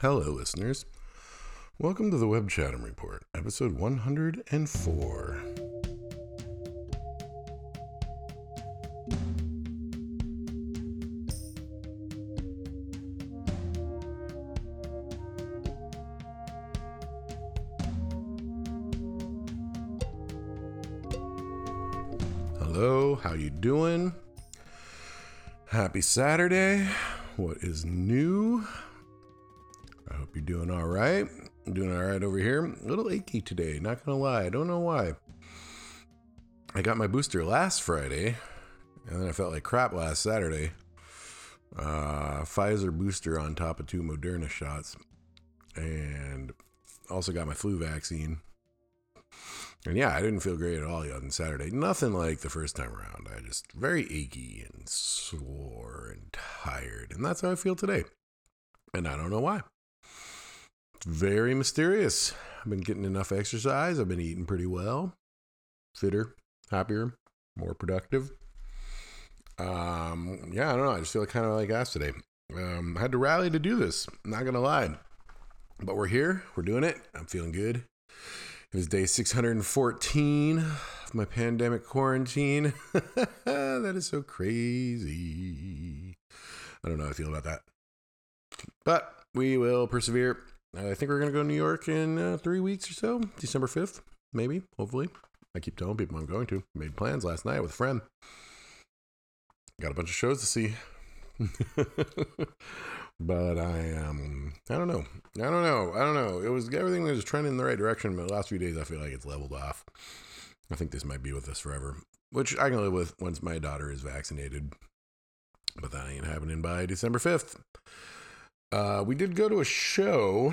Hello, listeners. Welcome to the Webb Chatham Report, episode 104. Hello, how you doing? Happy Saturday. What is new? Doing all right. Doing all right over here. A little achy today, not gonna lie. I don't know why. I got my booster last Friday, and then I felt like crap last Saturday. Uh, Pfizer booster on top of two Moderna shots, and also got my flu vaccine. And yeah, I didn't feel great at all on Saturday. Nothing like the first time around. I just very achy and sore and tired, and that's how I feel today. And I don't know why. Very mysterious. I've been getting enough exercise. I've been eating pretty well, fitter, happier, more productive. Um, yeah, I don't know. I just feel kind of like ass today. Um, I had to rally to do this. not gonna lie, but we're here. We're doing it. I'm feeling good. It was day 614 of my pandemic quarantine. that is so crazy. I don't know how I feel about that. But we will persevere. I think we're going to go to New York in uh, three weeks or so, December 5th, maybe, hopefully. I keep telling people I'm going to. Made plans last night with a friend. Got a bunch of shows to see. but I um I don't know. I don't know. I don't know. It was everything was trending in the right direction, but the last few days I feel like it's leveled off. I think this might be with us forever. Which I can live with once my daughter is vaccinated. But that ain't happening by December 5th. Uh, we did go to a show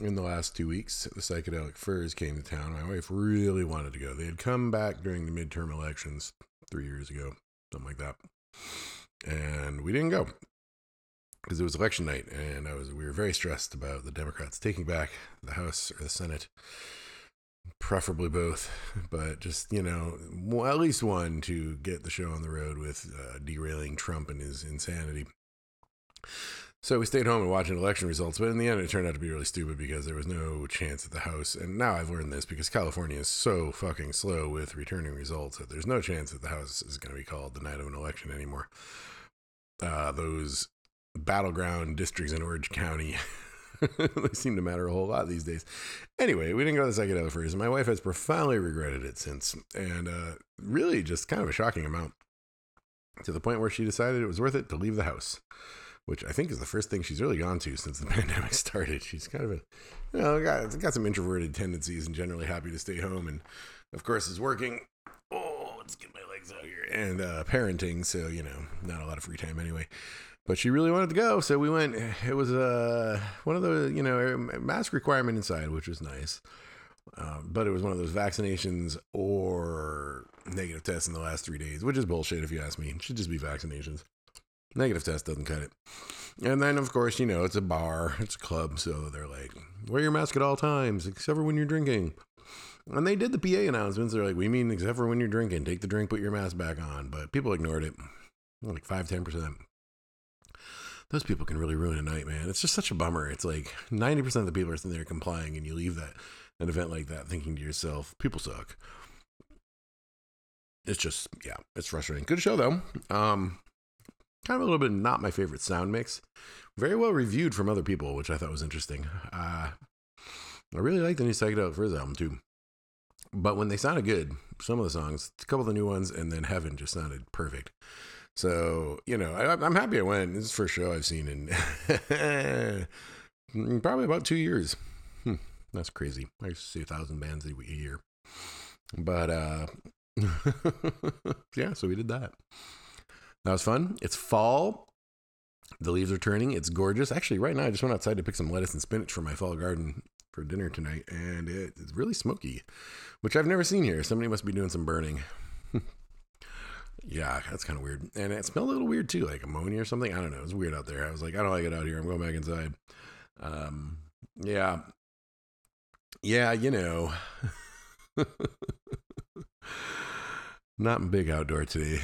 in the last two weeks. The Psychedelic Furs came to town. My wife really wanted to go. They had come back during the midterm elections three years ago, something like that. And we didn't go because it was election night, and I was we were very stressed about the Democrats taking back the House or the Senate, preferably both, but just you know at least one to get the show on the road with uh, derailing Trump and his insanity. So we stayed home and watched election results, but in the end, it turned out to be really stupid because there was no chance at the House. And now I've learned this because California is so fucking slow with returning results that there's no chance that the House is going to be called the night of an election anymore. Uh, those battleground districts in Orange County. they seem to matter a whole lot these days. Anyway, we didn't go to the psychedelic furs. My wife has profoundly regretted it since, and uh, really just kind of a shocking amount to the point where she decided it was worth it to leave the house which I think is the first thing she's really gone to since the pandemic started. She's kind of a, you know, got, got some introverted tendencies and generally happy to stay home. And of course, is working. Oh, let's get my legs out here. And uh, parenting. So, you know, not a lot of free time anyway. But she really wanted to go. So we went. It was uh, one of the, you know, mask requirement inside, which was nice. Uh, but it was one of those vaccinations or negative tests in the last three days, which is bullshit if you ask me. It should just be vaccinations. Negative test doesn't cut it. And then, of course, you know, it's a bar, it's a club, so they're like, wear your mask at all times, except for when you're drinking. And they did the PA announcements. They're like, we mean except for when you're drinking, take the drink, put your mask back on. But people ignored it, like 5 10%. Those people can really ruin a night, man. It's just such a bummer. It's like 90% of the people are sitting there complying, and you leave that an event like that thinking to yourself, people suck. It's just, yeah, it's frustrating. Good show, though. Um, kind of a little bit not my favorite sound mix. Very well reviewed from other people, which I thought was interesting. Uh, I really like the new Psychedelic Furs album too. But when they sounded good, some of the songs, a couple of the new ones, and then Heaven just sounded perfect. So, you know, I, am happy I went. This is the first show I've seen in probably about two years. Hmm, that's crazy. I used to see a thousand bands a year. But, uh, yeah, so we did that. That was fun. It's fall. The leaves are turning. It's gorgeous. Actually, right now, I just went outside to pick some lettuce and spinach for my fall garden for dinner tonight, and it's really smoky, which I've never seen here. Somebody must be doing some burning. yeah, that's kind of weird. And it smelled a little weird too, like ammonia or something. I don't know. It was weird out there. I was like, I don't like it out here. I'm going back inside. Um, yeah. Yeah, you know. Not big outdoor today.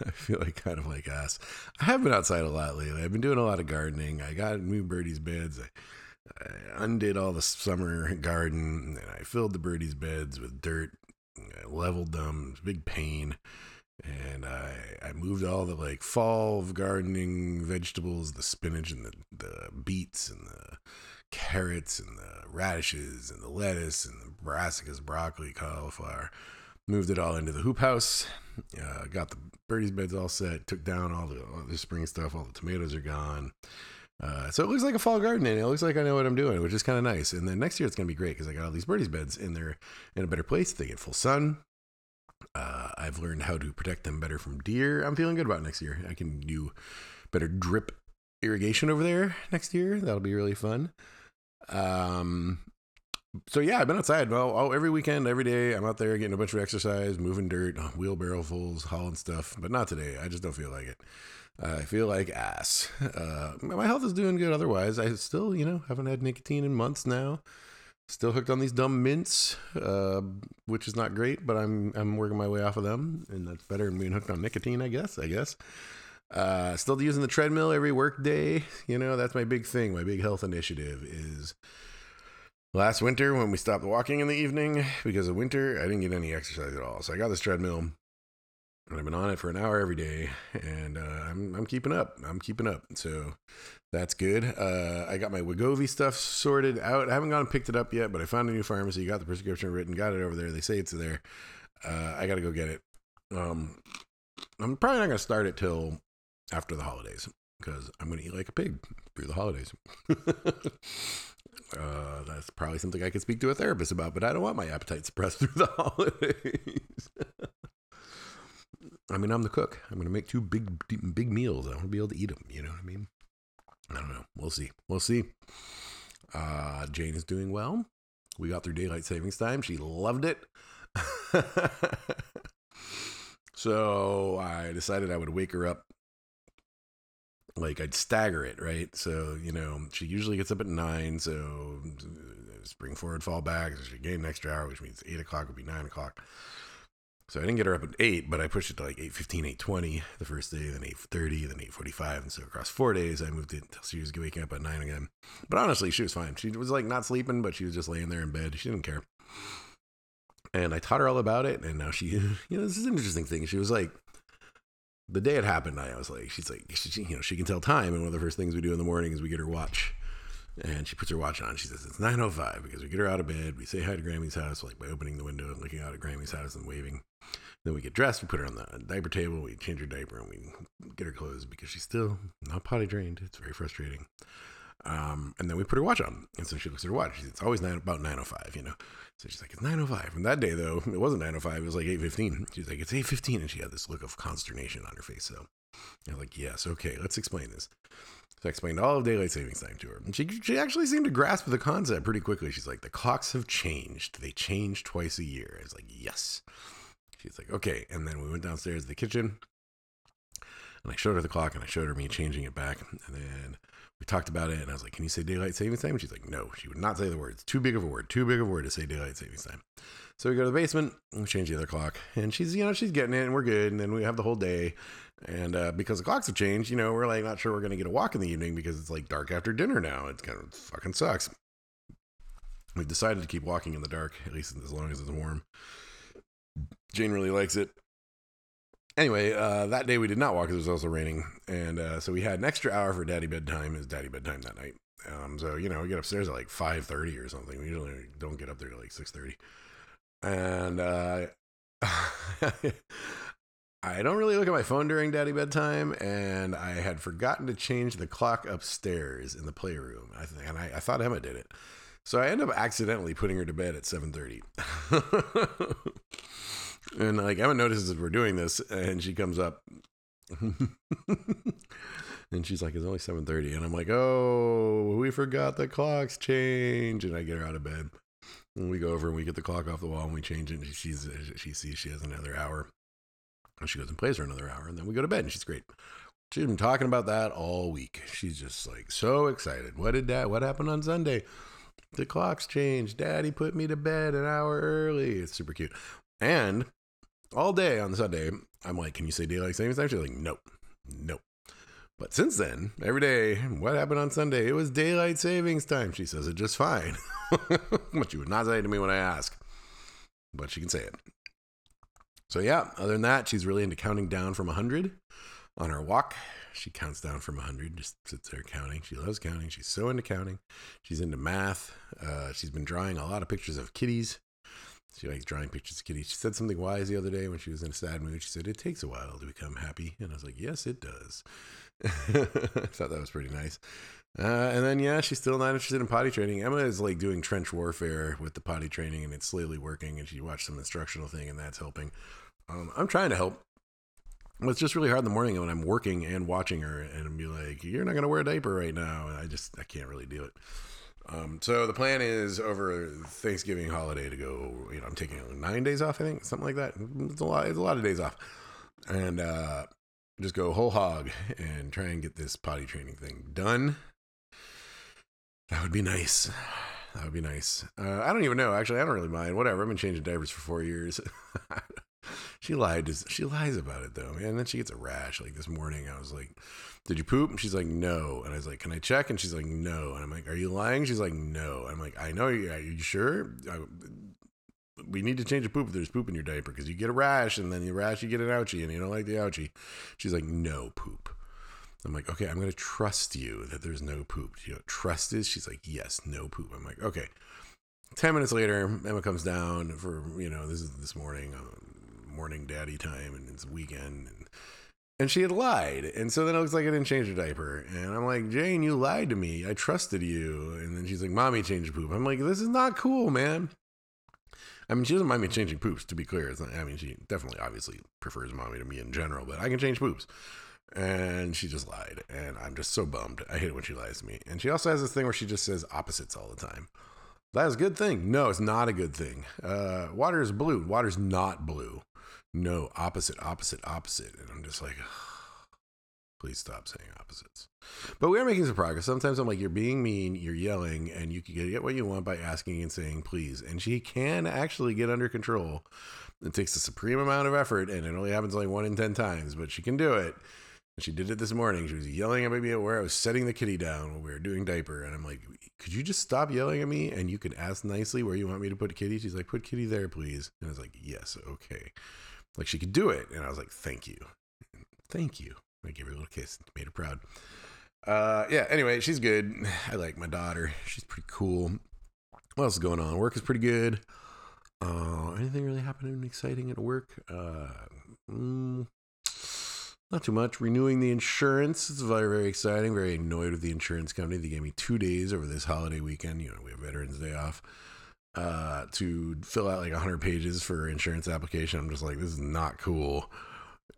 I feel like kind of like ass. I have been outside a lot lately. I've been doing a lot of gardening. I got new birdies beds. I, I undid all the summer garden and I filled the birdies beds with dirt. I leveled them. It was a big pain. And I, I moved all the like fall gardening vegetables, the spinach and the, the beets and the carrots and the radishes and the lettuce and the brassicas, broccoli, cauliflower. Moved it all into the hoop house. Uh, got the birdies beds all set. Took down all the, all the spring stuff. All the tomatoes are gone. Uh, so it looks like a fall garden, and it looks like I know what I'm doing, which is kind of nice. And then next year it's gonna be great because I got all these birdies beds, and they're in a better place. They get full sun. Uh, I've learned how to protect them better from deer. I'm feeling good about next year. I can do better drip irrigation over there next year. That'll be really fun. Um, so yeah, I've been outside. Well, every weekend, every day, I'm out there getting a bunch of exercise, moving dirt, wheelbarrow fulls, hauling stuff. But not today. I just don't feel like it. I feel like ass. Uh, my health is doing good. Otherwise, I still, you know, haven't had nicotine in months now. Still hooked on these dumb mints, uh, which is not great, but I'm I'm working my way off of them, and that's better than being hooked on nicotine, I guess. I guess. Uh, still using the treadmill every workday. You know, that's my big thing. My big health initiative is last winter when we stopped walking in the evening because of winter, I didn't get any exercise at all. So I got this treadmill and I've been on it for an hour every day and uh, I'm, I'm keeping up. I'm keeping up. So that's good. Uh, I got my Wegovy stuff sorted out. I haven't gone and picked it up yet, but I found a new pharmacy, got the prescription written, got it over there. They say it's there. Uh, I got to go get it. Um, I'm probably not to start it till after the holidays because I'm going to eat like a pig through the holidays. Uh, that's probably something I could speak to a therapist about, but I don't want my appetite suppressed through the holidays. I mean, I'm the cook. I'm going to make two big, big meals. I want to be able to eat them. You know what I mean? I don't know. We'll see. We'll see. Uh, Jane is doing well. We got through daylight savings time. She loved it. so I decided I would wake her up like I'd stagger it, right? So, you know, she usually gets up at nine, so spring forward, fall back. So she an extra hour, which means eight o'clock would be nine o'clock. So I didn't get her up at eight, but I pushed it to like 8.15, 8.20 the first day, then 8.30, then 8.45. And so across four days, I moved it until she was waking up at nine again. But honestly, she was fine. She was like not sleeping, but she was just laying there in bed. She didn't care. And I taught her all about it. And now she, you know, this is an interesting thing. She was like, the day it happened, I was like, she's like, she, you know, she can tell time. And one of the first things we do in the morning is we get her watch. And she puts her watch on. She says, it's 9.05 because we get her out of bed. We say hi to Grammy's house, like by opening the window and looking out at Grammy's house and waving. Then we get dressed. We put her on the diaper table. We change her diaper and we get her clothes because she's still not potty trained. It's very frustrating. Um, and then we put her watch on. And so she looks at her watch. It's always nine, about 9.05, you know. So she's like, it's 9.05. And that day, though, it wasn't 9.05. It was like 8.15. She's like, it's 8.15. And she had this look of consternation on her face. So I was like, yes, okay, let's explain this. So I explained all of daylight savings time to her. And she, she actually seemed to grasp the concept pretty quickly. She's like, the clocks have changed. They change twice a year. I was like, yes. She's like, okay. And then we went downstairs to the kitchen. And I showed her the clock and I showed her me changing it back. And then we talked about it, and I was like, "Can you say daylight savings time?" And she's like, "No, she would not say the words. Too big of a word. Too big of a word to say daylight savings time." So we go to the basement, and we change the other clock, and she's, you know, she's getting it, and we're good. And then we have the whole day, and uh, because the clocks have changed, you know, we're like not sure we're gonna get a walk in the evening because it's like dark after dinner now. It kind of fucking sucks. We've decided to keep walking in the dark, at least as long as it's warm. Jane really likes it anyway, uh, that day we did not walk because it was also raining, and uh, so we had an extra hour for daddy bedtime. Is daddy bedtime that night? Um, so you know, we get upstairs at like five thirty or something. We usually don't get up there till like six thirty, and uh, I don't really look at my phone during daddy bedtime, and I had forgotten to change the clock upstairs in the playroom. I think, and I, I thought Emma did it. So I end up accidentally putting her to bed at 7:30. And like Emma notices we're doing this, and she comes up, and she's like, "It's only seven 30. and I'm like, "Oh, we forgot the clocks change." And I get her out of bed, and we go over and we get the clock off the wall, and we change it. And she sees she sees she has another hour, and she goes and plays for another hour, and then we go to bed, and she's great. She's been talking about that all week. She's just like so excited. What did that? What happened on Sunday? The clocks changed. Daddy put me to bed an hour early. It's super cute. And all day on Sunday, I'm like, can you say daylight savings time? She's like, nope, nope. But since then, every day, what happened on Sunday? It was daylight savings time. She says it just fine. but she would not say it to me when I ask. But she can say it. So, yeah, other than that, she's really into counting down from 100 on her walk. She counts down from 100, just sits there counting. She loves counting. She's so into counting. She's into math. Uh, she's been drawing a lot of pictures of kitties. She likes drawing pictures of kitties. She said something wise the other day when she was in a sad mood. She said, It takes a while to become happy. And I was like, Yes, it does. I thought that was pretty nice. Uh, and then, yeah, she's still not interested in potty training. Emma is like doing trench warfare with the potty training, and it's slowly working. And she watched some instructional thing, and that's helping. Um, I'm trying to help. It's just really hard in the morning when I'm working and watching her and be like, you're not going to wear a diaper right now. And I just, I can't really do it. Um, so the plan is over Thanksgiving holiday to go, you know, I'm taking nine days off, I think, something like that. It's a lot, it's a lot of days off. And, uh, just go whole hog and try and get this potty training thing done. That would be nice. That would be nice. Uh, I don't even know. Actually, I don't really mind. Whatever. I've been changing diapers for four years. she lied. To, she lies about it though, man. And then she gets a rash. Like this morning, I was like, "Did you poop?" And she's like, "No." And I was like, "Can I check?" And she's like, "No." And I'm like, "Are you lying?" She's like, "No." I'm like, "I know. You. Are you sure?" I, we need to change the poop if there's poop in your diaper because you get a rash and then you rash, you get an ouchie and you don't like the ouchie. She's like, no poop. I'm like, okay, I'm going to trust you that there's no poop. You know, trust is? She's like, yes, no poop. I'm like, okay. 10 minutes later, Emma comes down for, you know, this is this morning, uh, morning daddy time, and it's weekend. And, and she had lied. And so then it looks like I didn't change her diaper. And I'm like, Jane, you lied to me. I trusted you. And then she's like, Mommy changed poop. I'm like, this is not cool, man. I mean, she doesn't mind me changing poops, to be clear. Not, I mean, she definitely, obviously prefers mommy to me in general, but I can change poops. And she just lied. And I'm just so bummed. I hate it when she lies to me. And she also has this thing where she just says opposites all the time. That is a good thing. No, it's not a good thing. Uh, water is blue. Water's not blue. No, opposite, opposite, opposite. And I'm just like, please stop saying opposites. But we are making some progress. Sometimes I'm like, you're being mean, you're yelling, and you can get what you want by asking and saying please. And she can actually get under control. It takes a supreme amount of effort, and it only happens like one in 10 times, but she can do it. And she did it this morning. She was yelling at me where I was setting the kitty down when we were doing diaper. And I'm like, could you just stop yelling at me and you could ask nicely where you want me to put kitty? She's like, put kitty there, please. And I was like, yes, okay. Like she could do it. And I was like, thank you. Thank you. I gave her a little kiss, and made her proud. Uh, yeah, anyway, she's good. I like my daughter. She's pretty cool. What else is going on? Work is pretty good. Uh, anything really happening exciting at work? Uh, mm, not too much. Renewing the insurance. It's very, very exciting. Very annoyed with the insurance company. They gave me two days over this holiday weekend. You know, we have Veterans Day off. Uh, to fill out like 100 pages for insurance application. I'm just like, this is not cool.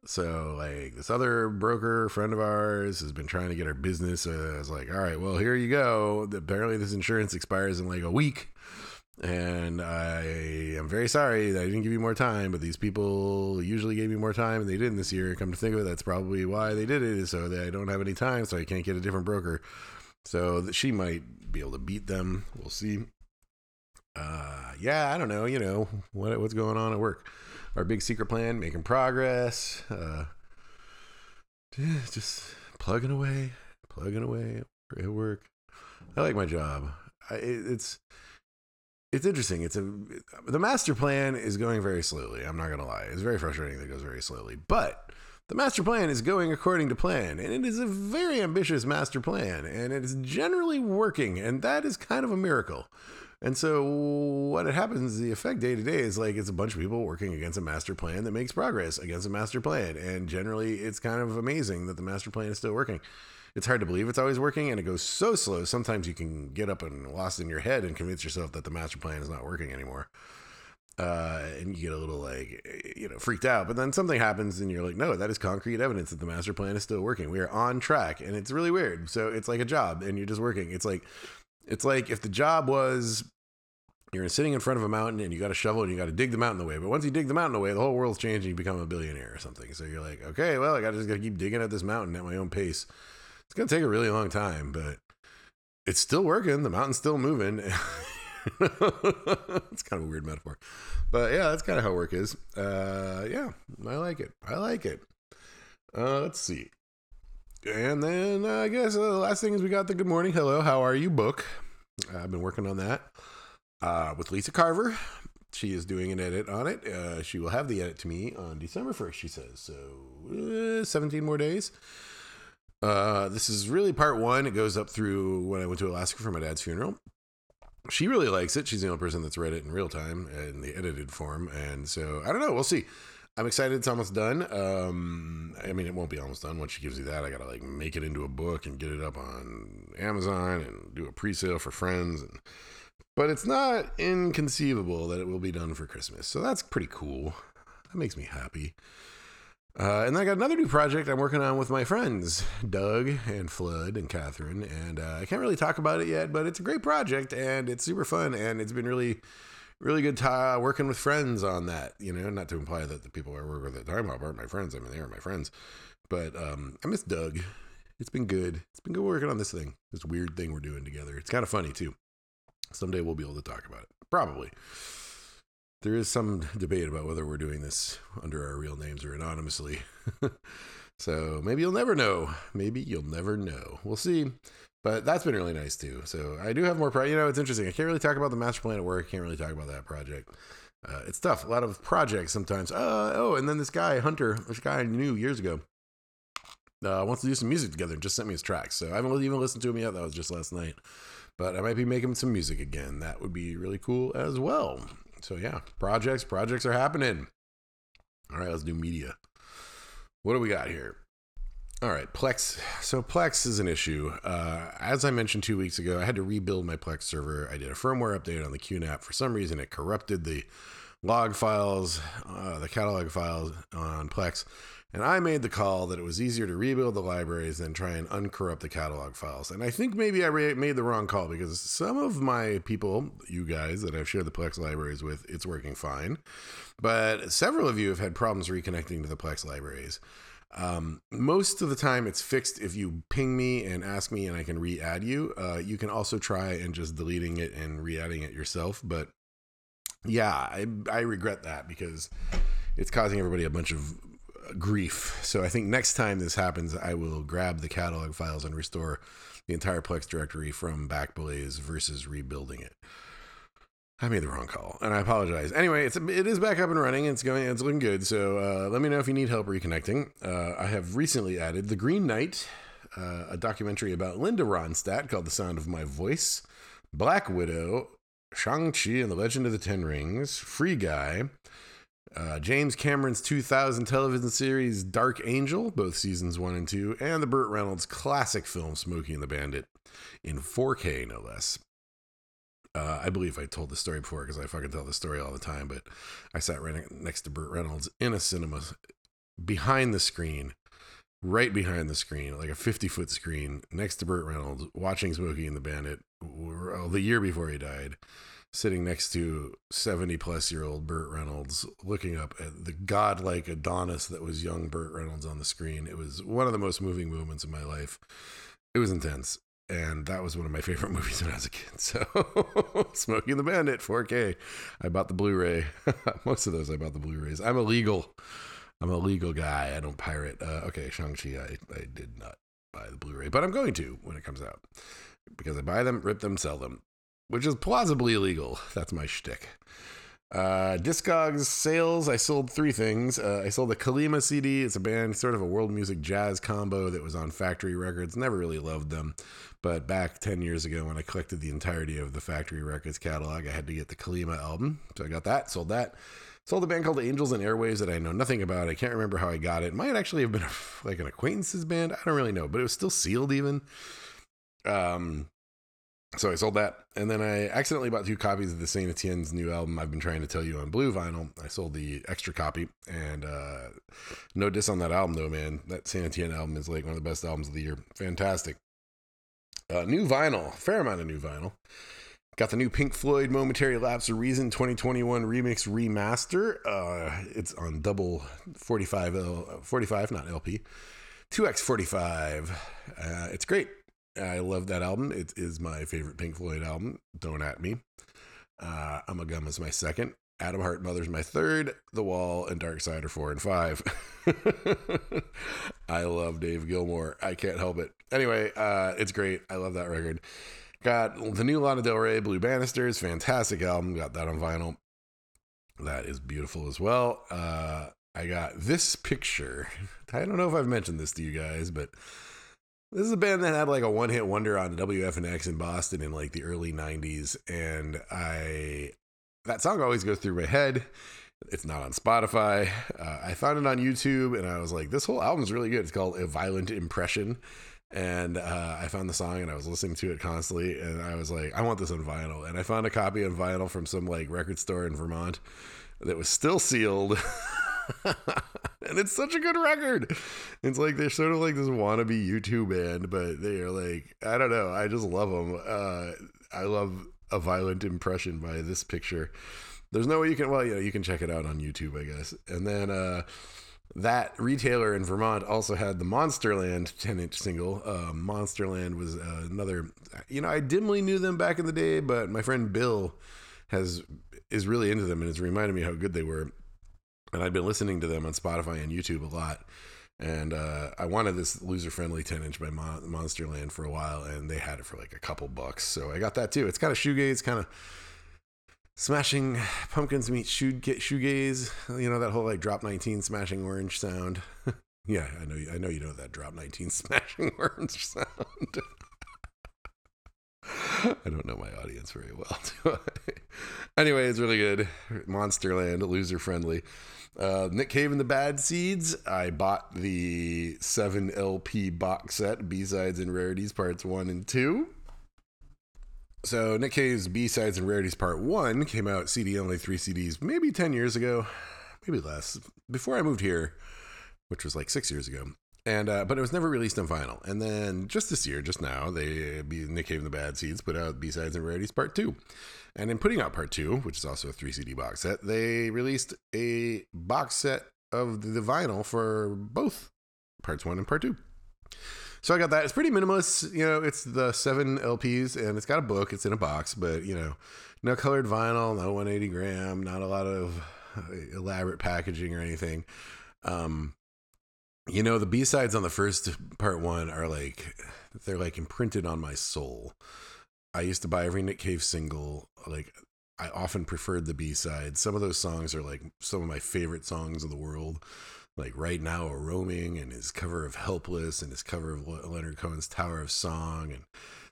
So like this other broker friend of ours has been trying to get our business. Uh, I was like, all right, well here you go. Apparently this insurance expires in like a week. And I am very sorry that I didn't give you more time, but these people usually gave me more time and they didn't this year. Come to think of it, that's probably why they did it, is so that I don't have any time, so I can't get a different broker. So she might be able to beat them. We'll see. Uh, yeah, I don't know. You know what what's going on at work our big secret plan, making progress, uh, just plugging away, plugging away at work. I like my job. I, it's it's interesting. It's a the master plan is going very slowly. I'm not gonna lie. It's very frustrating that it goes very slowly, but the master plan is going according to plan, and it is a very ambitious master plan, and it is generally working, and that is kind of a miracle. And so what happens, the effect day to day is like it's a bunch of people working against a master plan that makes progress against a master plan. And generally it's kind of amazing that the master plan is still working. It's hard to believe it's always working and it goes so slow. Sometimes you can get up and lost in your head and convince yourself that the master plan is not working anymore. Uh, and you get a little like, you know, freaked out. But then something happens and you're like, no, that is concrete evidence that the master plan is still working. We are on track. And it's really weird. So it's like a job and you're just working. It's like, it's like if the job was you're sitting in front of a mountain and you got a shovel and you got to dig the mountain away. But once you dig the mountain away, the whole world's changed and you become a billionaire or something. So you're like, okay, well, I got to just got to keep digging at this mountain at my own pace. It's going to take a really long time, but it's still working. The mountain's still moving. it's kind of a weird metaphor, but yeah, that's kind of how work is. Uh, yeah, I like it. I like it. Uh, let's see. And then uh, I guess uh, the last thing is we got the good morning, hello, how are you book. I've been working on that uh, with Lisa Carver. She is doing an edit on it. Uh, she will have the edit to me on December 1st, she says. So uh, 17 more days. Uh, this is really part one. It goes up through when I went to Alaska for my dad's funeral. She really likes it. She's the only person that's read it in real time in the edited form. And so I don't know. We'll see. I'm excited. It's almost done. Um, I mean, it won't be almost done once she gives you that. I gotta like make it into a book and get it up on Amazon and do a pre-sale for friends. And but it's not inconceivable that it will be done for Christmas. So that's pretty cool. That makes me happy. Uh, and I got another new project I'm working on with my friends, Doug and Flood and Catherine. And uh, I can't really talk about it yet, but it's a great project and it's super fun. And it's been really, really good time working with friends on that. You know, not to imply that the people I work with at time about aren't my friends. I mean, they are my friends. But um, I miss Doug. It's been good. It's been good working on this thing, this weird thing we're doing together. It's kind of funny too. Someday we'll be able to talk about it. Probably there is some debate about whether we're doing this under our real names or anonymously. so maybe you'll never know. Maybe you'll never know. We'll see. But that's been really nice too. So I do have more. Pro- you know, it's interesting. I can't really talk about the master plan at work. I can't really talk about that project. Uh, it's tough. A lot of projects sometimes. Uh, oh, and then this guy Hunter, this guy I knew years ago, uh, wants to do some music together and just sent me his tracks. So I haven't even listened to him yet. That was just last night. But I might be making some music again. That would be really cool as well. So yeah, projects, projects are happening. All right, let's do media. What do we got here? All right, Plex. So Plex is an issue. Uh, as I mentioned two weeks ago, I had to rebuild my Plex server. I did a firmware update on the QNAP. For some reason, it corrupted the log files, uh, the catalog files on Plex. And I made the call that it was easier to rebuild the libraries than try and uncorrupt the catalog files. And I think maybe I re- made the wrong call because some of my people, you guys that I've shared the Plex libraries with, it's working fine. But several of you have had problems reconnecting to the Plex libraries. Um, most of the time, it's fixed if you ping me and ask me, and I can re add you. Uh, you can also try and just deleting it and re adding it yourself. But yeah, I, I regret that because it's causing everybody a bunch of grief. So I think next time this happens, I will grab the catalog files and restore the entire Plex directory from Backblaze versus rebuilding it. I made the wrong call, and I apologize. Anyway, it's it is back up and running. It's going. It's looking good. So uh, let me know if you need help reconnecting. Uh, I have recently added the Green Knight, uh, a documentary about Linda Ronstadt called "The Sound of My Voice," Black Widow, Shang Chi and the Legend of the Ten Rings, Free Guy, uh, James Cameron's 2000 television series Dark Angel, both seasons one and two, and the Burt Reynolds classic film Smokey and the Bandit in 4K, no less. Uh, I believe I told the story before because I fucking tell the story all the time, but I sat right next to Burt Reynolds in a cinema behind the screen, right behind the screen, like a 50 foot screen next to Burt Reynolds, watching Smokey and the Bandit the year before he died sitting next to 70 plus year old Burt Reynolds, looking up at the godlike Adonis that was young Burt Reynolds on the screen. It was one of the most moving moments in my life. It was intense. And that was one of my favorite movies when I was a kid. So, Smokey and the Bandit, 4K. I bought the Blu ray. Most of those I bought the Blu rays. I'm a legal. I'm a legal guy. I don't pirate. Uh, okay, Shang-Chi, I, I did not buy the Blu ray, but I'm going to when it comes out because I buy them, rip them, sell them which is plausibly illegal. That's my shtick. Uh, Discogs sales. I sold three things. Uh, I sold the Kalima CD. It's a band, sort of a world music jazz combo that was on Factory Records. Never really loved them, but back ten years ago when I collected the entirety of the Factory Records catalog, I had to get the Kalima album, so I got that. Sold that. Sold a band called Angels and Airwaves that I know nothing about. I can't remember how I got it. it might actually have been a, like an acquaintances band. I don't really know, but it was still sealed even. Um, so I sold that, and then I accidentally bought two copies of the Saint Etienne's new album. I've been trying to tell you on blue vinyl. I sold the extra copy, and uh, no diss on that album though, man. That Saint Etienne album is like one of the best albums of the year. Fantastic. Uh, new vinyl, fair amount of new vinyl. Got the new Pink Floyd Momentary Lapse of Reason 2021 remix remaster. Uh, it's on double 45 L, 45, not LP. 2x45. Uh, it's great. I love that album. It is my favorite Pink Floyd album. Don't at me. Uh, Ummagumma is my second. Atom Heart Mother's my third. The Wall and Dark Side are four and five. I love Dave Gilmour. I can't help it. Anyway, uh, it's great. I love that record. Got the new Lana Del Rey Blue Banisters. Fantastic album. Got that on vinyl. That is beautiful as well. Uh, I got this picture. I don't know if I've mentioned this to you guys, but this is a band that had like a one hit wonder on WFNX in Boston in like the early 90s. And I, that song always goes through my head. It's not on Spotify. Uh, I found it on YouTube and I was like, this whole album's really good. It's called A Violent Impression. And uh, I found the song and I was listening to it constantly. And I was like, I want this on vinyl. And I found a copy on vinyl from some like record store in Vermont that was still sealed. and it's such a good record. It's like they're sort of like this wannabe U2 band, but they are like, I don't know. I just love them. Uh, I love a violent impression by this picture. There's no way you can, well, you know, you can check it out on YouTube, I guess. And then, uh, that retailer in Vermont also had the Monsterland 10 inch single. Uh, Monsterland was uh, another, you know, I dimly knew them back in the day, but my friend Bill has is really into them and it's reminded me how good they were and I've been listening to them on Spotify and YouTube a lot. And uh, I wanted this loser friendly 10 inch by Mon- Monsterland for a while, and they had it for like a couple bucks. So I got that too. It's kind of shoegaze, kind of smashing pumpkins meet shoe shoegaze. You know that whole like drop 19 smashing orange sound. yeah, I know. I know you know that drop 19 smashing orange sound. I don't know my audience very well. anyway, it's really good. Monsterland, loser friendly. Uh, Nick Cave and the Bad Seeds. I bought the 7 LP box set, B sides and rarities parts 1 and 2. So, Nick Cave's B sides and rarities part 1 came out CD only, three CDs, maybe 10 years ago, maybe less, before I moved here, which was like six years ago. And uh, but it was never released on vinyl. And then just this year, just now, they Nick Cave and the Bad Seeds put out B sides and rarities part two. And in putting out part two, which is also a three CD box set, they released a box set of the vinyl for both parts one and part two. So I got that. It's pretty minimalist. You know, it's the seven LPs and it's got a book. It's in a box, but you know, no colored vinyl, no 180 gram, not a lot of elaborate packaging or anything. Um, you know, the B sides on the first part one are like, they're like imprinted on my soul. I used to buy every Nick Cave single. Like I often preferred the B side. Some of those songs are like some of my favorite songs in the world. Like right now, a roaming and his cover of Helpless and his cover of Leonard Cohen's Tower of Song and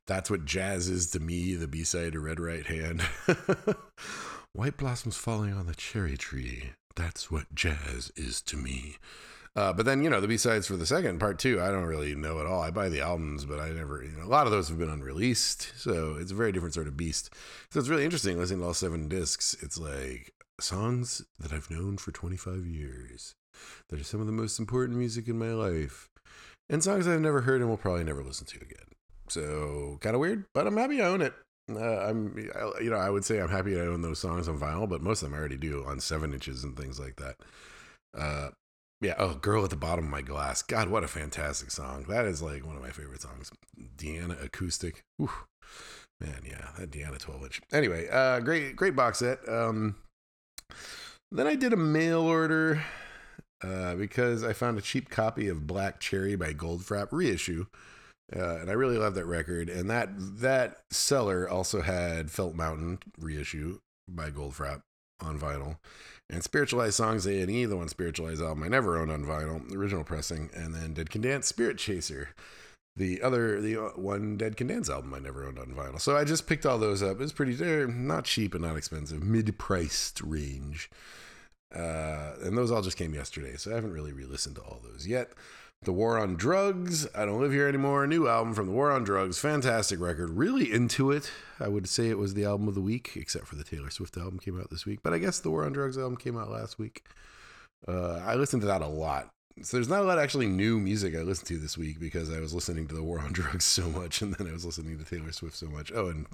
that's what jazz is to me. The B side to Red Right Hand. White blossoms falling on the cherry tree. That's what jazz is to me. Uh, but then you know the B sides for the second part two, I don't really know at all. I buy the albums, but I never. You know, a lot of those have been unreleased, so it's a very different sort of beast. So it's really interesting listening to all seven discs. It's like songs that I've known for 25 years that are some of the most important music in my life, and songs I've never heard and will probably never listen to again. So kind of weird, but I'm happy I own it. Uh, I'm, you know, I would say I'm happy I own those songs on vinyl, but most of them I already do on seven inches and things like that. Uh, yeah. Oh, Girl at the Bottom of My Glass. God, what a fantastic song. That is like one of my favorite songs. Deanna Acoustic. Whew. Man, yeah, that Deanna 12 inch. Anyway, uh, great, great box set. Um, then I did a mail order uh, because I found a cheap copy of Black Cherry by Goldfrapp reissue. Uh, and I really love that record. And that that seller also had Felt Mountain reissue by Goldfrapp on vinyl and Spiritualized Songs A and E, the one Spiritualized album I never owned on vinyl, the original pressing, and then Dead Can Dance Spirit Chaser, the other the uh, one Dead Can Dance album I never owned on vinyl. So I just picked all those up. It's pretty they're not cheap and not expensive, mid priced range. Uh, and those all just came yesterday, so I haven't really re-listened to all those yet. The War on Drugs, I Don't Live Here Anymore, new album from The War on Drugs, fantastic record, really into it. I would say it was the album of the week, except for the Taylor Swift album came out this week, but I guess the War on Drugs album came out last week. Uh, I listened to that a lot. So there's not a lot actually new music I listened to this week because I was listening to The War on Drugs so much, and then I was listening to Taylor Swift so much. Oh, and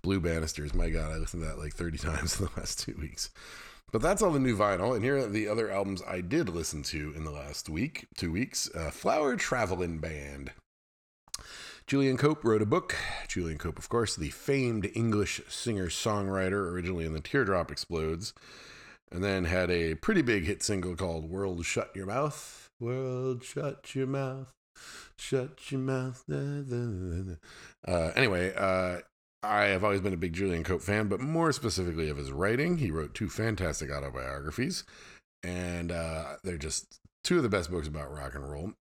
Blue Banisters, my God, I listened to that like 30 times in the last two weeks. But that's all the new vinyl. And here are the other albums I did listen to in the last week, two weeks. Uh, Flower Traveling Band. Julian Cope wrote a book. Julian Cope, of course, the famed English singer songwriter, originally in the Teardrop Explodes, and then had a pretty big hit single called World Shut Your Mouth. World Shut Your Mouth. Shut your mouth. Uh, anyway, uh, I have always been a big Julian Cope fan, but more specifically of his writing. He wrote two fantastic autobiographies, and uh, they're just two of the best books about rock and roll.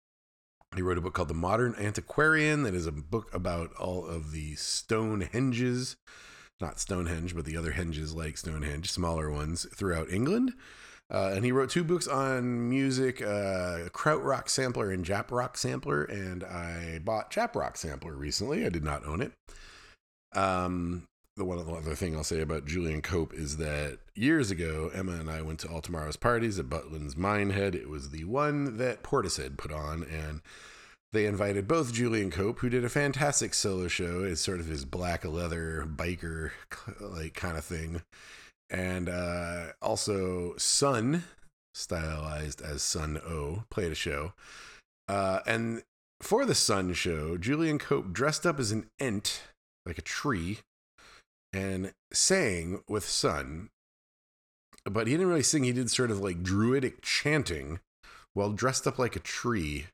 He wrote a book called The Modern Antiquarian, that is a book about all of the Stonehenges, not Stonehenge, but the other henges like Stonehenge, smaller ones throughout England. Uh, and he wrote two books on music, uh, Krautrock Sampler and Jap Rock Sampler. And I bought Jap Rock Sampler recently. I did not own it. Um, the one other thing I'll say about Julian Cope is that years ago, Emma and I went to All Tomorrow's Parties at Butlin's Minehead. It was the one that Portishead put on, and they invited both Julian Cope, who did a fantastic solo show, as sort of his black leather biker like kind of thing, and uh, also Sunn, stylized as Sunn O))), played a show. Uh, and for the Sunn show, Julian Cope dressed up as an ent, like a tree, and sang with Sunn. But he didn't really sing, he did sort of like druidic chanting while dressed up like a tree,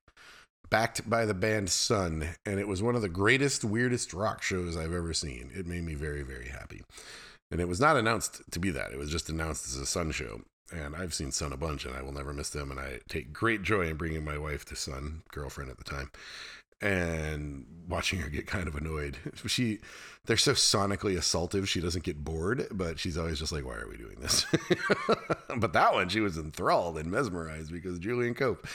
backed by the band Sunn. And it was one of the greatest, weirdest rock shows I've ever seen. It made me very, very happy. And it was not announced to be that, it was just announced as a Sunn show. And I've seen Sunn a bunch, and I will never miss them. And I take great joy in bringing my wife to Sunn, girlfriend at the time, and watching her get kind of annoyed. She, they're so sonically assaultive. She doesn't get bored, but she's always just like, "Why are we doing this?" but that one, she was enthralled and mesmerized because Julian Cope,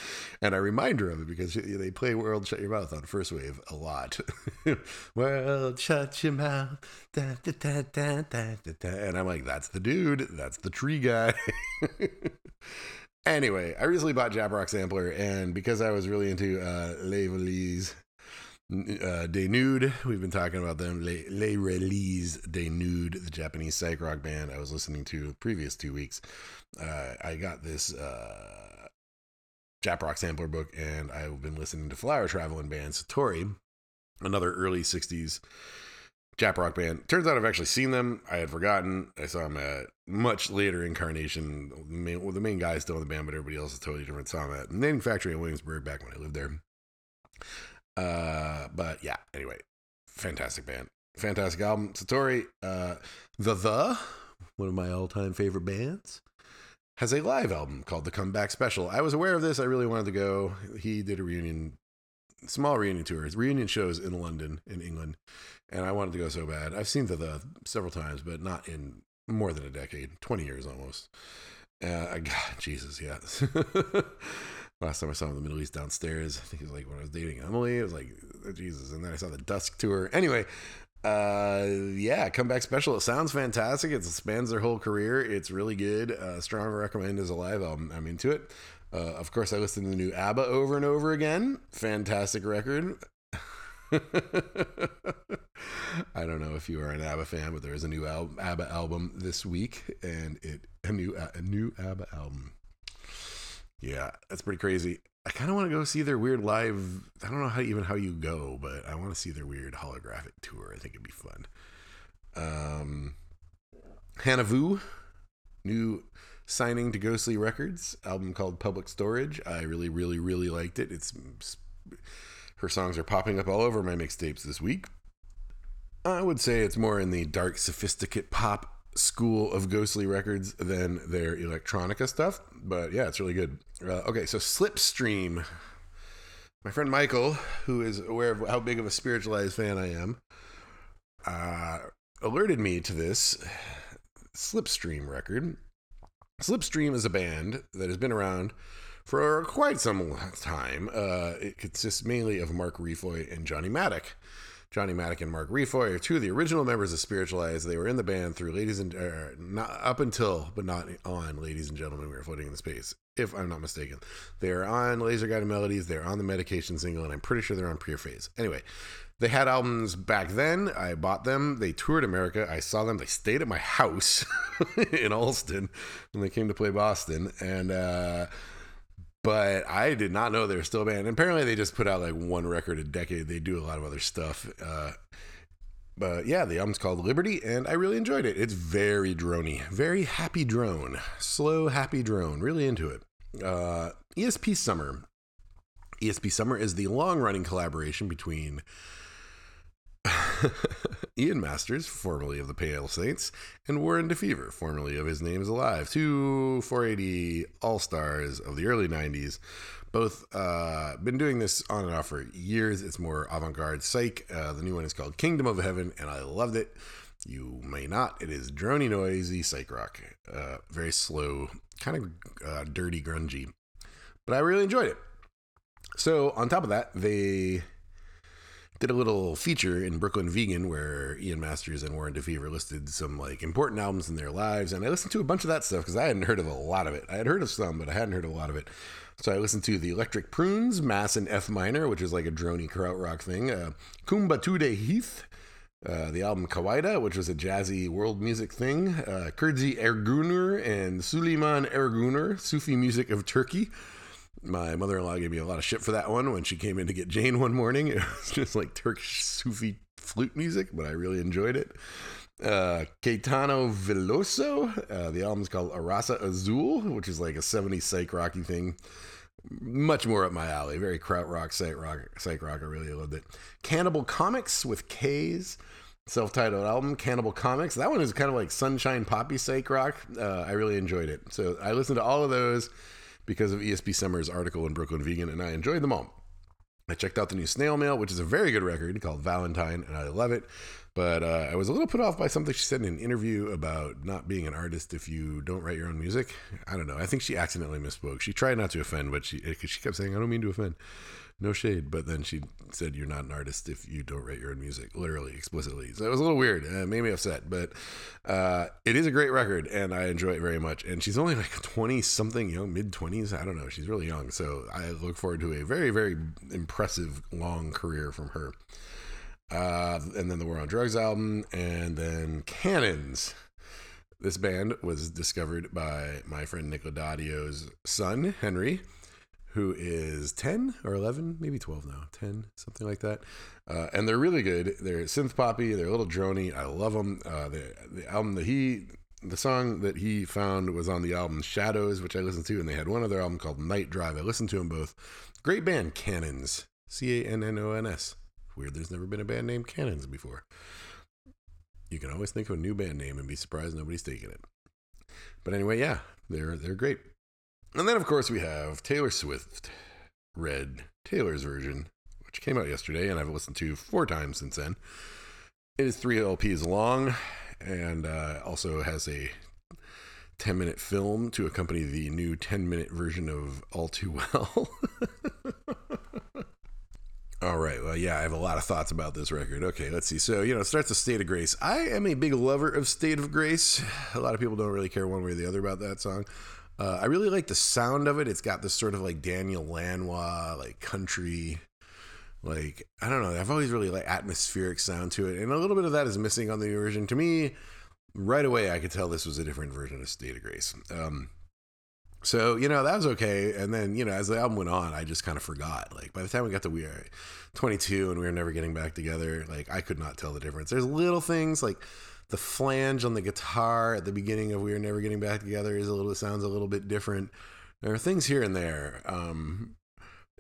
and I remind her of it because they play "World Shut Your Mouth" on First Wave a lot. World Shut Your Mouth, da, da, da, and I'm like, "That's the dude. That's the tree guy." Anyway, I recently bought Jap Rock Sampler, and because I was really into uh, Les Rallizes uh, Dénudés, we've been talking about them. Les, Les Rallizes Dénudés, the Japanese psych rock band I was listening to the previous two weeks. Uh, I got this uh, Jap Rock Sampler book, and I've been listening to Flower Traveling Band Satori, another early 60s Jap rock band. Turns out I've actually seen them. I had forgotten. I saw them at much later incarnation. The main, well, the main guy is still in the band, but everybody else is totally different. Saw them at Knitting Factory in Williamsburg back when I lived there. Uh, but yeah, anyway, fantastic band, fantastic album. Satori, uh, the The, one of my all-time favorite bands, has a live album called The Comeback Special. I was aware of this. I really wanted to go. He did a reunion, small reunion tours, reunion shows in London, in England and I wanted to go so bad. I've seen the, the several times, but not in more than a decade, twenty years almost. Uh, God, Jesus, yeah. Last time I saw him in the Middle East downstairs, I think it was like when I was dating Emily. It was like Jesus, and then I saw the Dusk tour. Anyway, uh, yeah, comeback special. It sounds fantastic. It spans their whole career. It's really good. Uh, strong recommend as a live album. I'm into it. Uh, of course, I listened to the new ABBA over and over again. Fantastic record. I don't know if you are an ABBA fan, but there is a new al- ABBA album this week, and it a new a new ABBA album. Yeah, that's pretty crazy. I kind of want to go see their weird live. I don't know how even how you go, but I want to see their weird holographic tour. I think it'd be fun. Um, Hanna Vu, new signing to Ghostly Records, album called Public Storage. I really, really, really liked it. It's her songs are popping up all over my mixtapes this week. I would say it's more in the dark, sophisticate pop school of ghostly records than their electronica stuff. But yeah, it's really good. Uh, okay, so Slipstream. My friend Michael, who is aware of how big of a spiritualized fan I am, uh, alerted me to this Slipstream record. Slipstream is a band that has been around for quite some time. Uh, it consists mainly of Mark Refoy and Johnny Mattock. Johnny Mattock and Mark Refoy are two of the original members of Spiritualized. They were in the band through Ladies and uh, not up until, but not on Ladies and Gentlemen. We were floating in the space, if I'm not mistaken. They're on Laser Guided Melodies. They're on the Medication single, and I'm pretty sure they're on Pure Phase. Anyway, they had albums back then. I bought them. They toured America. I saw them. They stayed at my house in Allston when they came to play Boston, and. Uh, but I did not know they were still a band. And apparently, they just put out like one record a decade. They do a lot of other stuff. Uh, but yeah, the album's called Liberty, and I really enjoyed it. It's very drony, very happy drone, slow, happy drone. Really into it. Uh, ESP Summer. ESP Summer is the long running collaboration between Ian Masters, formerly of the Pale Saints, and Warren DeFever, formerly of His Name is Alive, two 4AD all stars of the early 90s. Both uh, been doing this on and off for years. It's more avant garde psych. Uh, the new one is called Kingdom of Heaven, and I loved it. You may not. It is drony, noisy psych rock. Uh, very slow, kind of uh, dirty, grungy. But I really enjoyed it. So, on top of that, they did a little feature in Brooklyn Vegan where Ian Masters and Warren DeFever listed some like important albums in their lives, and I listened to a bunch of that stuff because I hadn't heard of a lot of it. I had heard of some, but I hadn't heard a lot of it. So I listened to the Electric Prunes, Mass in F minor, which is like a drony krautrock thing. Uh, Kuumba Toudie Heath, uh, the album Kawaida, which was a jazzy world music thing. Uh, Kudsi Erguner and Suleyman Erguner, Sufi music of Turkey. My mother in law gave me a lot of shit for that one when she came in to get Jane one morning. It was just like Turkish Sufi flute music, but I really enjoyed it. Uh, Caetano Veloso, uh, the album's called Araçá Azul, which is like a 70s psych rocky thing. Much more up my alley. Very krautrock, psych rock, psych rock. I really loved it. Kannibal Komix with K's self-titled album Kannibal Komix that one is kind of like sunshine poppy psych rock uh, i really enjoyed it so i listened to all of those because of ESP Summer's article in Brooklyn Vegan, and I enjoyed them all. I checked out the new Snail Mail, which is a very good record called Valentine, and I love it. But uh, I was a little put off by something she said in an interview about not being an artist if you don't write your own music. I don't know. I think she accidentally misspoke. She tried not to offend, but she she kept saying, "I don't mean to offend." No shade, but then she said you're not an artist if you don't write your own music, literally, explicitly. So it was a little weird. Uh, made me upset, but uh, it is a great record, and I enjoy it very much. And she's only like 20 something, you know, mid 20s. I don't know. She's really young. So I look forward to a very, very impressive long career from her. Uh, and then the War on Drugs album, and then Cannons. This band was discovered by my friend Nick Dadio's son, Henry who is 10 or 11, maybe 12 now, 10, something like that. Uh, and they're really good. They're synth poppy, they're a little drony. I love them. Uh, the, the album that he, the song that he found was on the album Shadows, which I listened to, and they had one other album called Night Drive. I listened to them both. Great band, Cannons. C A N N O N S. Weird, there's never been a band named Cannons before. You can always think of a new band name and be surprised nobody's taking it. But anyway, yeah, they're they're great. And then, of course, we have Taylor Swift Red, Taylor's version, which came out yesterday and I've listened to four times since then. It is three LPs long and uh, also has a 10 minute film to accompany the new 10 minute version of All Too Well. All right. Well, yeah, I have a lot of thoughts about this record. Okay, let's see. So, you know, it starts with State of Grace. I am a big lover of State of Grace. A lot of people don't really care one way or the other about that song. Uh, I really like the sound of it. It's got this sort of like Daniel Lanois, like country, like I don't know. I've always really like atmospheric sound to it, and a little bit of that is missing on the new version. To me, right away, I could tell this was a different version of State of Grace. Um, so you know that was okay, and then you know as the album went on, I just kind of forgot. Like by the time we got to we are 22 and we were never getting back together, like I could not tell the difference. There's little things like the flange on the guitar at the beginning of "We Are Never Getting Back Together" is a little sounds a little bit different. There are things here and there. Um,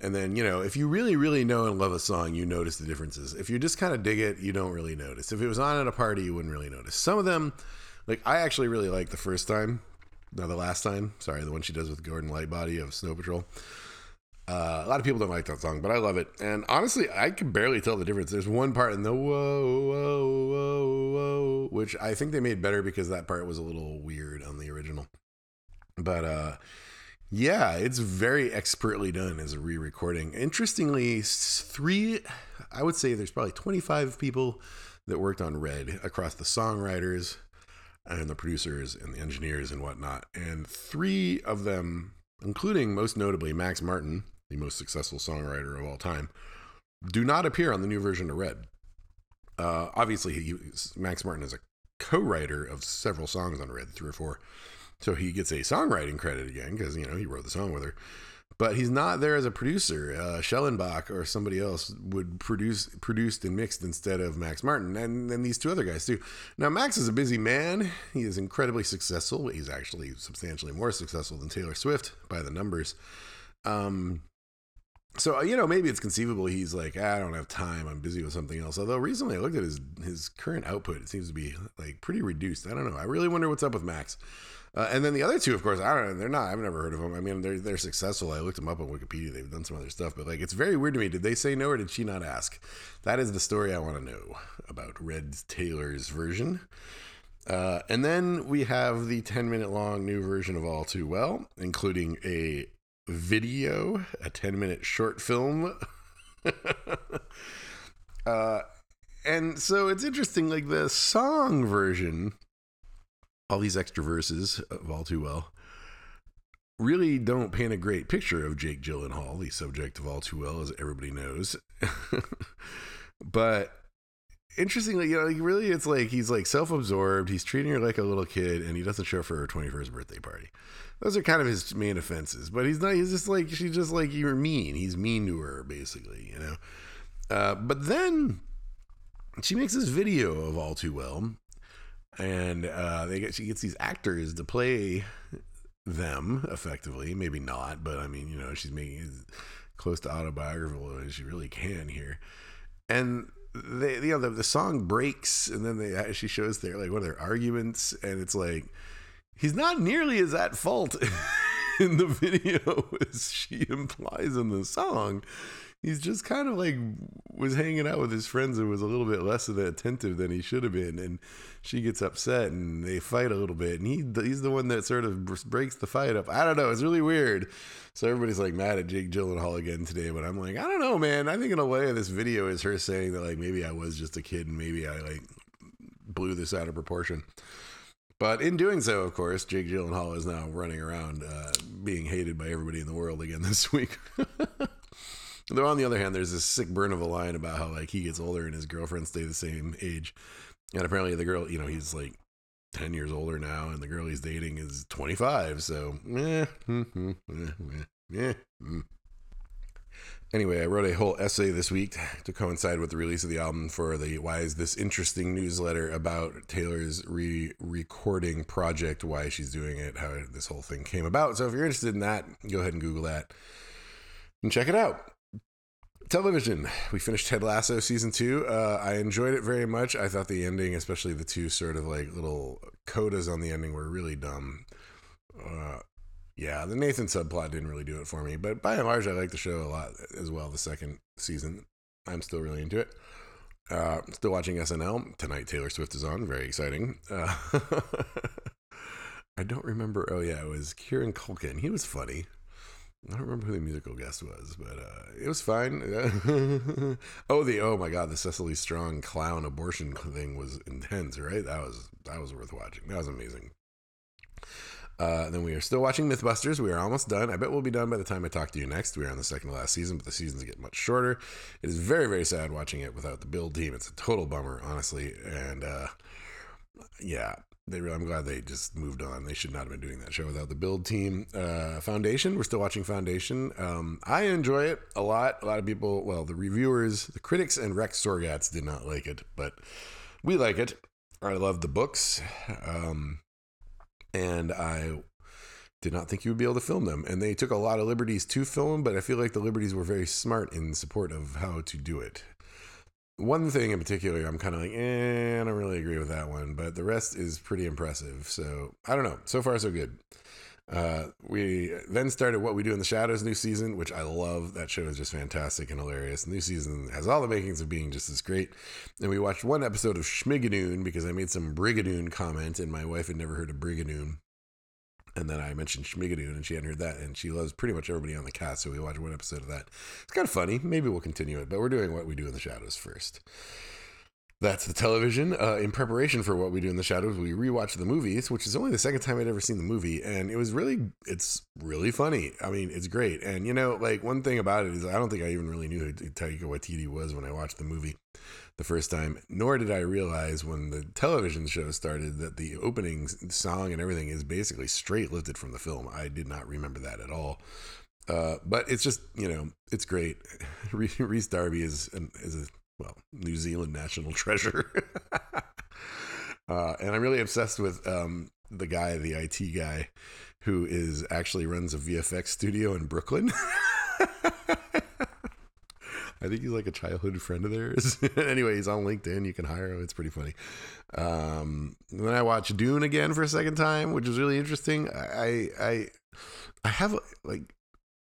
and then, you know, if you really, really know and love a song, you notice the differences. If you just kind of dig it, you don't really notice. If it was on at a party, you wouldn't really notice. Some of them, like, I actually really like the first time. No, the last time. Sorry, the one she does with Gordon Lightbody of Snow Patrol. Uh, a lot of people don't like that song, but I love it. And honestly, I can barely tell the difference. There's one part in the whoa, whoa, whoa, whoa, which I think they made better because that part was a little weird on the original. But uh, yeah, it's very expertly done as a re recording. Interestingly, three, I would say there's probably 25 people that worked on Red across the songwriters and the producers and the engineers and whatnot. And three of them, including most notably Max Martin, the most successful songwriter of all time, do not appear on the new version of Red. Uh, obviously, he, Max Martin is a co-writer of several songs on Red, three or four, so he gets a songwriting credit again because you know he wrote the song with her. but he's not there as a producer. Uh, Schellenbach or somebody else would produce produced and mixed instead of Max Martin, and then these two other guys too. Now Max is a busy man. He is incredibly successful. He's actually substantially more successful than Taylor Swift by the numbers. Um, so you know maybe it's conceivable he's like ah, I don't have time I'm busy with something else. Although recently I looked at his his current output it seems to be like pretty reduced. I don't know. I really wonder what's up with Max. Uh, and then the other two, of course, I don't know. They're not. I've never heard of them. I mean, they're they're successful. I looked them up on Wikipedia. They've done some other stuff, but like, it's very weird to me. Did they say no, or did she not ask? That is the story I want to know about Red Taylor's version. Uh, and then we have the 10 minute long new version of All Too Well, including a video, a 10 minute short film. uh, and so it's interesting, like the song version all these extra verses of All Too Well really don't paint a great picture of Jake Gyllenhaal, the subject of All Too Well, as everybody knows. but interestingly, you know, really, it's like he's like self-absorbed. He's treating her like a little kid, and he doesn't show up for her twenty-first birthday party. Those are kind of his main offenses. But he's not. He's just like she's just like you're mean. He's mean to her, basically. You know. Uh, but then she makes this video of All Too Well, and uh, they get she gets these actors to play them effectively. Maybe not, but I mean, you know, she's making close to autobiographical as she really can here. And they, you know, the, the song breaks, and then they she shows their like one of their arguments, and it's like he's not nearly as at fault in the video as she implies in the song. He's just kind of like was hanging out with his friends and was a little bit less of attentive than he should have been. And she gets upset and they fight a little bit. And he he's the one that sort of breaks the fight up. I don't know. It's really weird. So everybody's like mad at jake gyllenhaal again today but i'm like i don't know man. I think in a way this video is her saying that like maybe i was just a kid and maybe i like blew this out of proportion but in doing so, of course, Jake Gyllenhaal is now running around uh, being hated by everybody in the world again this week. Though on the other hand, there's this sick burn of a line about how like he gets older and his girlfriends stay the same age, and apparently the girl, you know, he's like ten years older now, and the girl he's dating is twenty five. So, eh, mm, mm, mm. Anyway, I wrote a whole essay this week to coincide with the release of the album for the Why Is This Interesting newsletter about Taylor's re recording project, why she's doing it, how this whole thing came about. So if you're interested in that, go ahead and Google that and check it out. Television. We finished ted lasso season two. Uh, i enjoyed it very much. I thought the ending especially the two sort of like little codas on the ending were really dumb. Uh, yeah the nathan subplot didn't really do it for me but by and large i like the show a lot as well the second season i'm still really into it uh, still watching snl tonight taylor swift is on very exciting uh, i don't remember oh yeah it was kieran culkin he was funny I don't remember who the musical guest was, but uh, it was fine. oh, the oh my god, the Cecily Strong clown abortion thing was intense, right? That was that was worth watching. That was amazing. Uh, then we are still watching Mythbusters. We are almost done. I bet we'll be done by the time I talk to you next. We are on the second to last season, but the seasons get much shorter. It is very, very sad watching it without the build team. It's a total bummer, honestly. And uh, yeah, they I'm glad they just moved on. They should not have been doing that show without the build team. Uh, Foundation, we're still watching Foundation. Um, I enjoy it a lot. A lot of people, well, the reviewers, the critics, and Rex Sorgatz did not like it, but we like it. I love the books, um, and I did not think you would be able to film them. And they took a lot of liberties to film but I feel like the liberties were very smart in support of how to do it one thing in particular, I'm kind of like, eh, I don't really agree with that one, but the rest is pretty impressive. So I don't know. So far, so good. Uh, we then started What We Do in the Shadows new season, which I love. That show is just fantastic and hilarious. New season has all the makings of being just as great. And we watched one episode of Schmigadoon because I made some Brigadoon comment, and my wife had never heard of Brigadoon. And then I mentioned Schmigadoon, and she hadn't heard that, and she loves pretty much everybody on the cast. So we watched one episode of that. It's kind of funny. Maybe we'll continue it, but we're doing what we do in the shadows first. That's the television. Uh, in preparation for what we do in the shadows, we rewatched the movies, which is only the second time I'd ever seen the movie, and it was really, it's really funny. I mean, it's great. And you know, like one thing about it is, I don't think I even really knew who Taika Waititi was when I watched the movie the first time, nor did I realize when the television show started that the opening song and everything is basically straight lifted from the film. I did not remember that at all. Uh, but it's just you know it's great. Rhys Darby is an, is a well New Zealand national treasure, uh, and I'm really obsessed with um, the guy, the IT guy, who is actually runs a VFX studio in Brooklyn. I think he's like a childhood friend of theirs. anyway, he's on LinkedIn. You can hire him. It's pretty funny. Um, then I watched Dune again for a second time, which was really interesting. I I I have like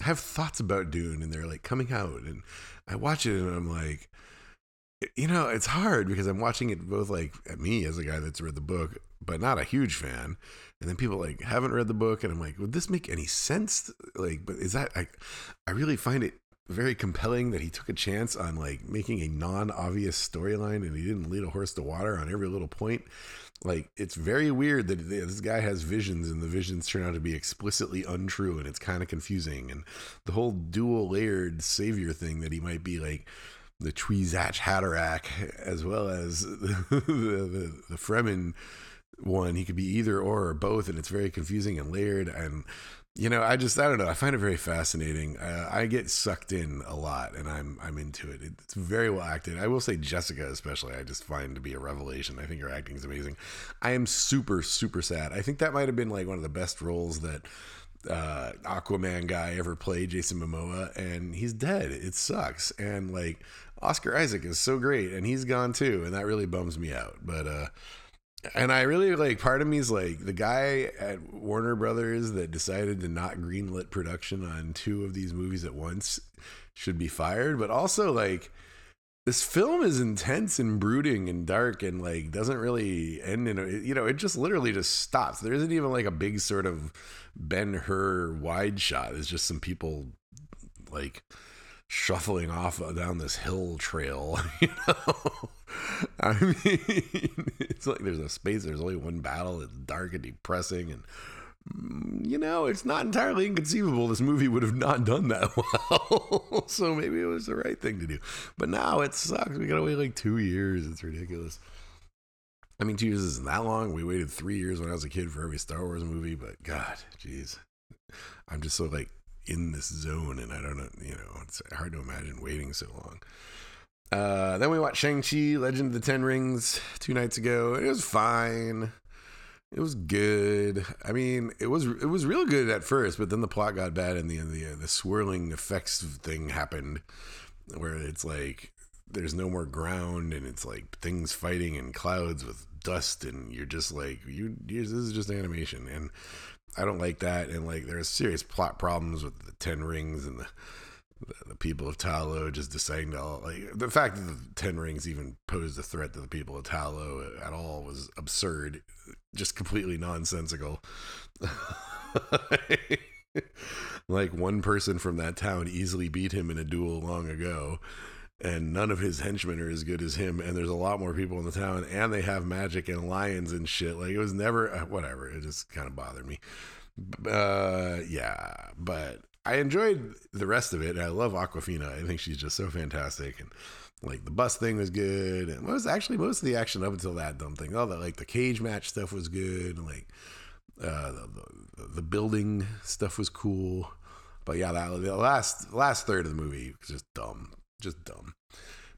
have thoughts about Dune, and they're like coming out, and I watch it, and I'm like, you know, it's hard because I'm watching it both like at me as a guy that's read the book, but not a huge fan. And then people like haven't read the book, and I'm like, would this make any sense? Like, but is that I? I really find it very compelling that he took a chance on like making a non-obvious storyline and he didn't lead a horse to water on every little point like it's very weird that this guy has visions and the visions turn out to be explicitly untrue and it's kind of confusing and the whole dual layered savior thing that he might be like the Kwisatz Haderach as well as the, the, the Fremen one he could be either or or both and it's very confusing and layered and you know, I just I don't know. I find it very fascinating. Uh, I get sucked in a lot, and I'm I'm into it. It's very well acted. I will say Jessica, especially, I just find to be a revelation. I think her acting is amazing. I am super super sad. I think that might have been like one of the best roles that uh, Aquaman guy ever played, Jason Momoa, and he's dead. It sucks. And like Oscar Isaac is so great, and he's gone too, and that really bums me out. But uh, and I really like part of me is like the guy at Warner Brothers that decided to not greenlit production on two of these movies at once should be fired. But also like this film is intense and brooding and dark and like doesn't really end in a, you know it just literally just stops. There isn't even like a big sort of Ben Hur wide shot. It's just some people like shuffling off down this hill trail, you know. I mean, it's like there's a space. There's only one battle. It's dark and depressing, and mm, you know, it's not entirely inconceivable this movie would have not done that well. so maybe it was the right thing to do. But now it sucks. We gotta wait like two years. It's ridiculous. I mean, two years isn't that long. We waited three years when I was a kid for every Star Wars movie, but God, jeez, I'm just so like in this zone, and I don't know, you know, it's hard to imagine waiting so long. Uh, then we watched Shang-Chi, Legend of the Ten Rings, two nights ago. It was fine. It was good. I mean, it was it was real good at first, but then the plot got bad, and the the the swirling effects thing happened, where it's like there's no more ground, and it's like things fighting in clouds with dust, and you're just like you. This is just animation, and I don't like that. And like there's serious plot problems with the Ten Rings and the the, the people of Ta Lo just deciding to all, like the fact that the Ten Rings even posed a threat to the people of Ta Lo at all was absurd, just completely nonsensical. like one person from that town easily beat him in a duel long ago and none of his henchmen are as good as him and there's a lot more people in the town and they have magic and lions and shit like it was never uh, whatever it just kind of bothered me uh yeah but I enjoyed the rest of it. I love Awkwafina I think she's just so fantastic. And like the bus thing was good. And was actually most of the action up until that dumb thing. All the like the cage match stuff was good. And like uh, the, the, the building stuff was cool. But yeah, that the last last third of the movie was just dumb, just dumb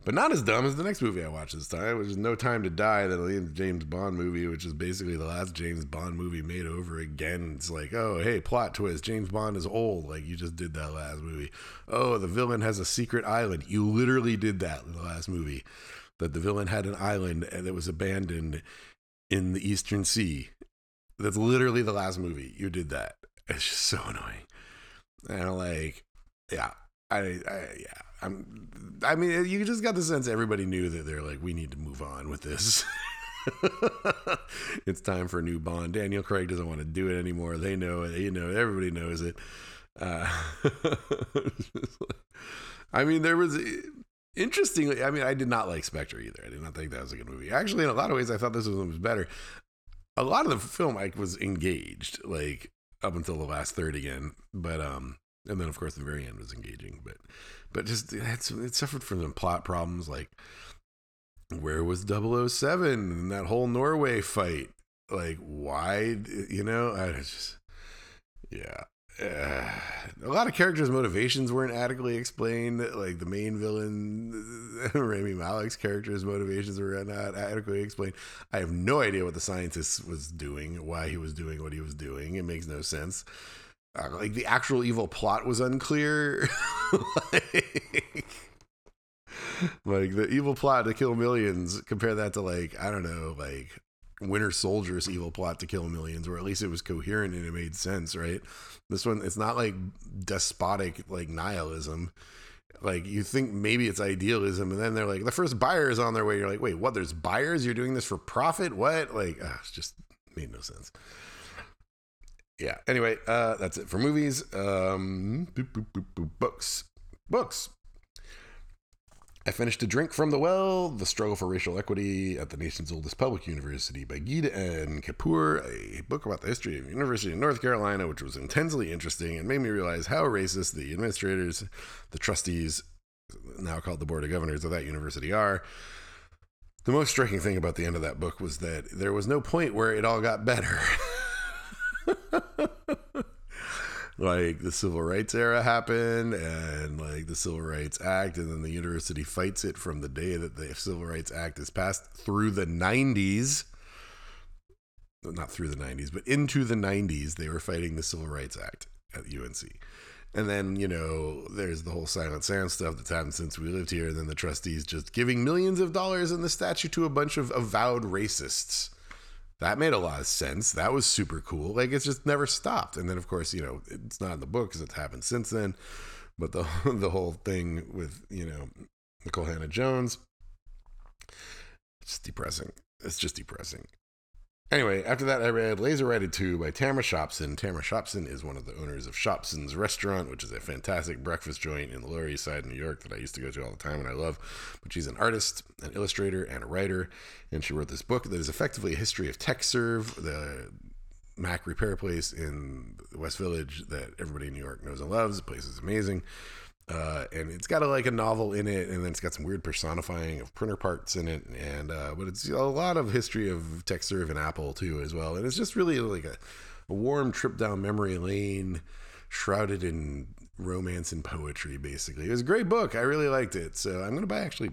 but not as dumb as the next movie I watched this time, which is No Time to Die, that James Bond movie, which is basically the last James Bond movie made over again. It's like, oh, hey, plot twist: James Bond is old, like you just did that last movie. Oh, the villain has a secret island. You literally did that in the last movie. That the villain had an island that was abandoned in the Eastern Sea. That's literally the last movie. You did that. It's just so annoying. And like, yeah, I, I yeah I'm, I mean, you just got the sense everybody knew that they're like, we need to move on with this. it's time for a new Bond. Daniel Craig doesn't want to do it anymore. They know it. You know, everybody knows it. Uh, I mean, there was interestingly. I mean, I did not like Spectre either. I did not think that was a good movie. Actually, in a lot of ways, I thought this one was better. A lot of the film, I was engaged, like up until the last third again. But um, and then of course the very end was engaging but but just it suffered from some plot problems like where was 007 and that whole norway fight like why you know i just yeah uh, a lot of characters' motivations weren't adequately explained. Like the main villain, Rami Malek's character's motivations were not adequately explained. I have no idea what the scientist was doing, why he was doing what he was doing. It makes no sense. Like the actual evil plot was unclear. like, like the evil plot to kill millions. Compare that to like I don't know, like Winter Soldier's evil plot to kill millions, where at least it was coherent and it made sense, right? This one, it's not like despotic, like nihilism. Like you think maybe it's idealism, and then they're like, the first buyer is on their way. You're like, wait, what? There's buyers? You're doing this for profit? What? Like, uh, it's just made no sense. Yeah. Anyway, uh, that's it for movies. Um, boop, boop, boop, books, books. I finished A Drink from the Well, The Struggle for Racial Equity at the Nation's Oldest Public University by Geeta N. Kapur, a book about the history of the University of North Carolina, which was intensely interesting and made me realize how racist the administrators, the trustees, now called the Board of Governors of that university, are. The most striking thing about the end of that book was that there was no point where it all got better. like the civil rights era happened and like the civil rights act and then the university fights it from the day that the civil rights act is passed through the 90s not through the 90s but into the 90s they were fighting the civil rights act at unc and then you know there's the whole silent sam stuff that's happened since we lived here and then the trustees just giving millions of dollars in the statue to a bunch of avowed racists that made a lot of sense. That was super cool. Like it's just never stopped. And then of course, you know, it's not in the book because it's happened since then. But the the whole thing with you know Nikole Hannah Jones, it's depressing. It's just depressing. Anyway, after that, I read LaserWriter II by Tamara Shopsin. Tamara Shopsin is one of the owners of Shopsin's Restaurant, which is a fantastic breakfast joint in the Lower East Side, New York, that I used to go to all the time and I love. But she's an artist, an illustrator, and a writer. And she wrote this book that is effectively a history of Tekserve, the Mac repair place in West Village that everybody in New York knows and loves. The place is amazing. Uh, and it's got a, like a novel in it, and then it's got some weird personifying of printer parts in it, and uh, but it's a lot of history of Tekserve and Apple too as well, and it's just really like a, a warm trip down memory lane, shrouded in romance and poetry. Basically, it was a great book. I really liked it, so I'm gonna buy actually.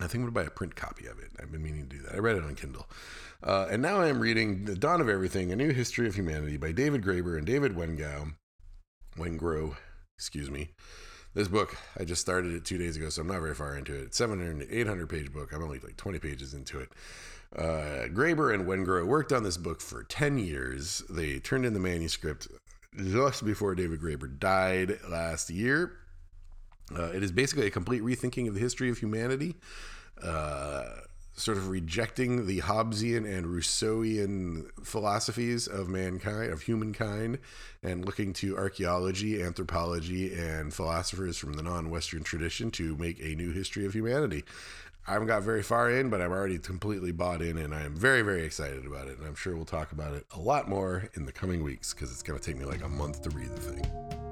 I think I'm gonna buy a print copy of it. I've been meaning to do that. I read it on Kindle. Uh, and now I'm reading The Dawn of Everything, A New History of Humanity by David Graeber and David Wengow. Wengrow, excuse me. This book, I just started it two days ago, so I'm not very far into it. It's 700, 800 page book. I'm only like 20 pages into it. Uh, Graeber and Wengrow worked on this book for 10 years. They turned in the manuscript just before David Graeber died last year. Uh, it is basically a complete rethinking of the history of humanity. Uh, sort of rejecting the Hobbesian and Rousseauian philosophies of mankind, of humankind, and looking to archaeology, anthropology, and philosophers from the non Western tradition to make a new history of humanity. I haven't got very far in, but I'm already completely bought in, and I am very, very excited about it. And I'm sure we'll talk about it a lot more in the coming weeks because it's going to take me like a month to read the thing.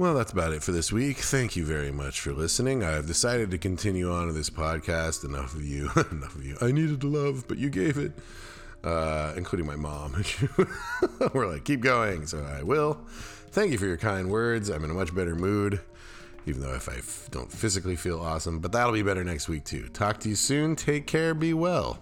Well, that's about it for this week. Thank you very much for listening. I've decided to continue on with this podcast. Enough of you, enough of you. I needed love, but you gave it, uh, including my mom. We're like, keep going, so I will. Thank you for your kind words. I'm in a much better mood, even though if I f- don't physically feel awesome, but that'll be better next week too. Talk to you soon. Take care. Be well.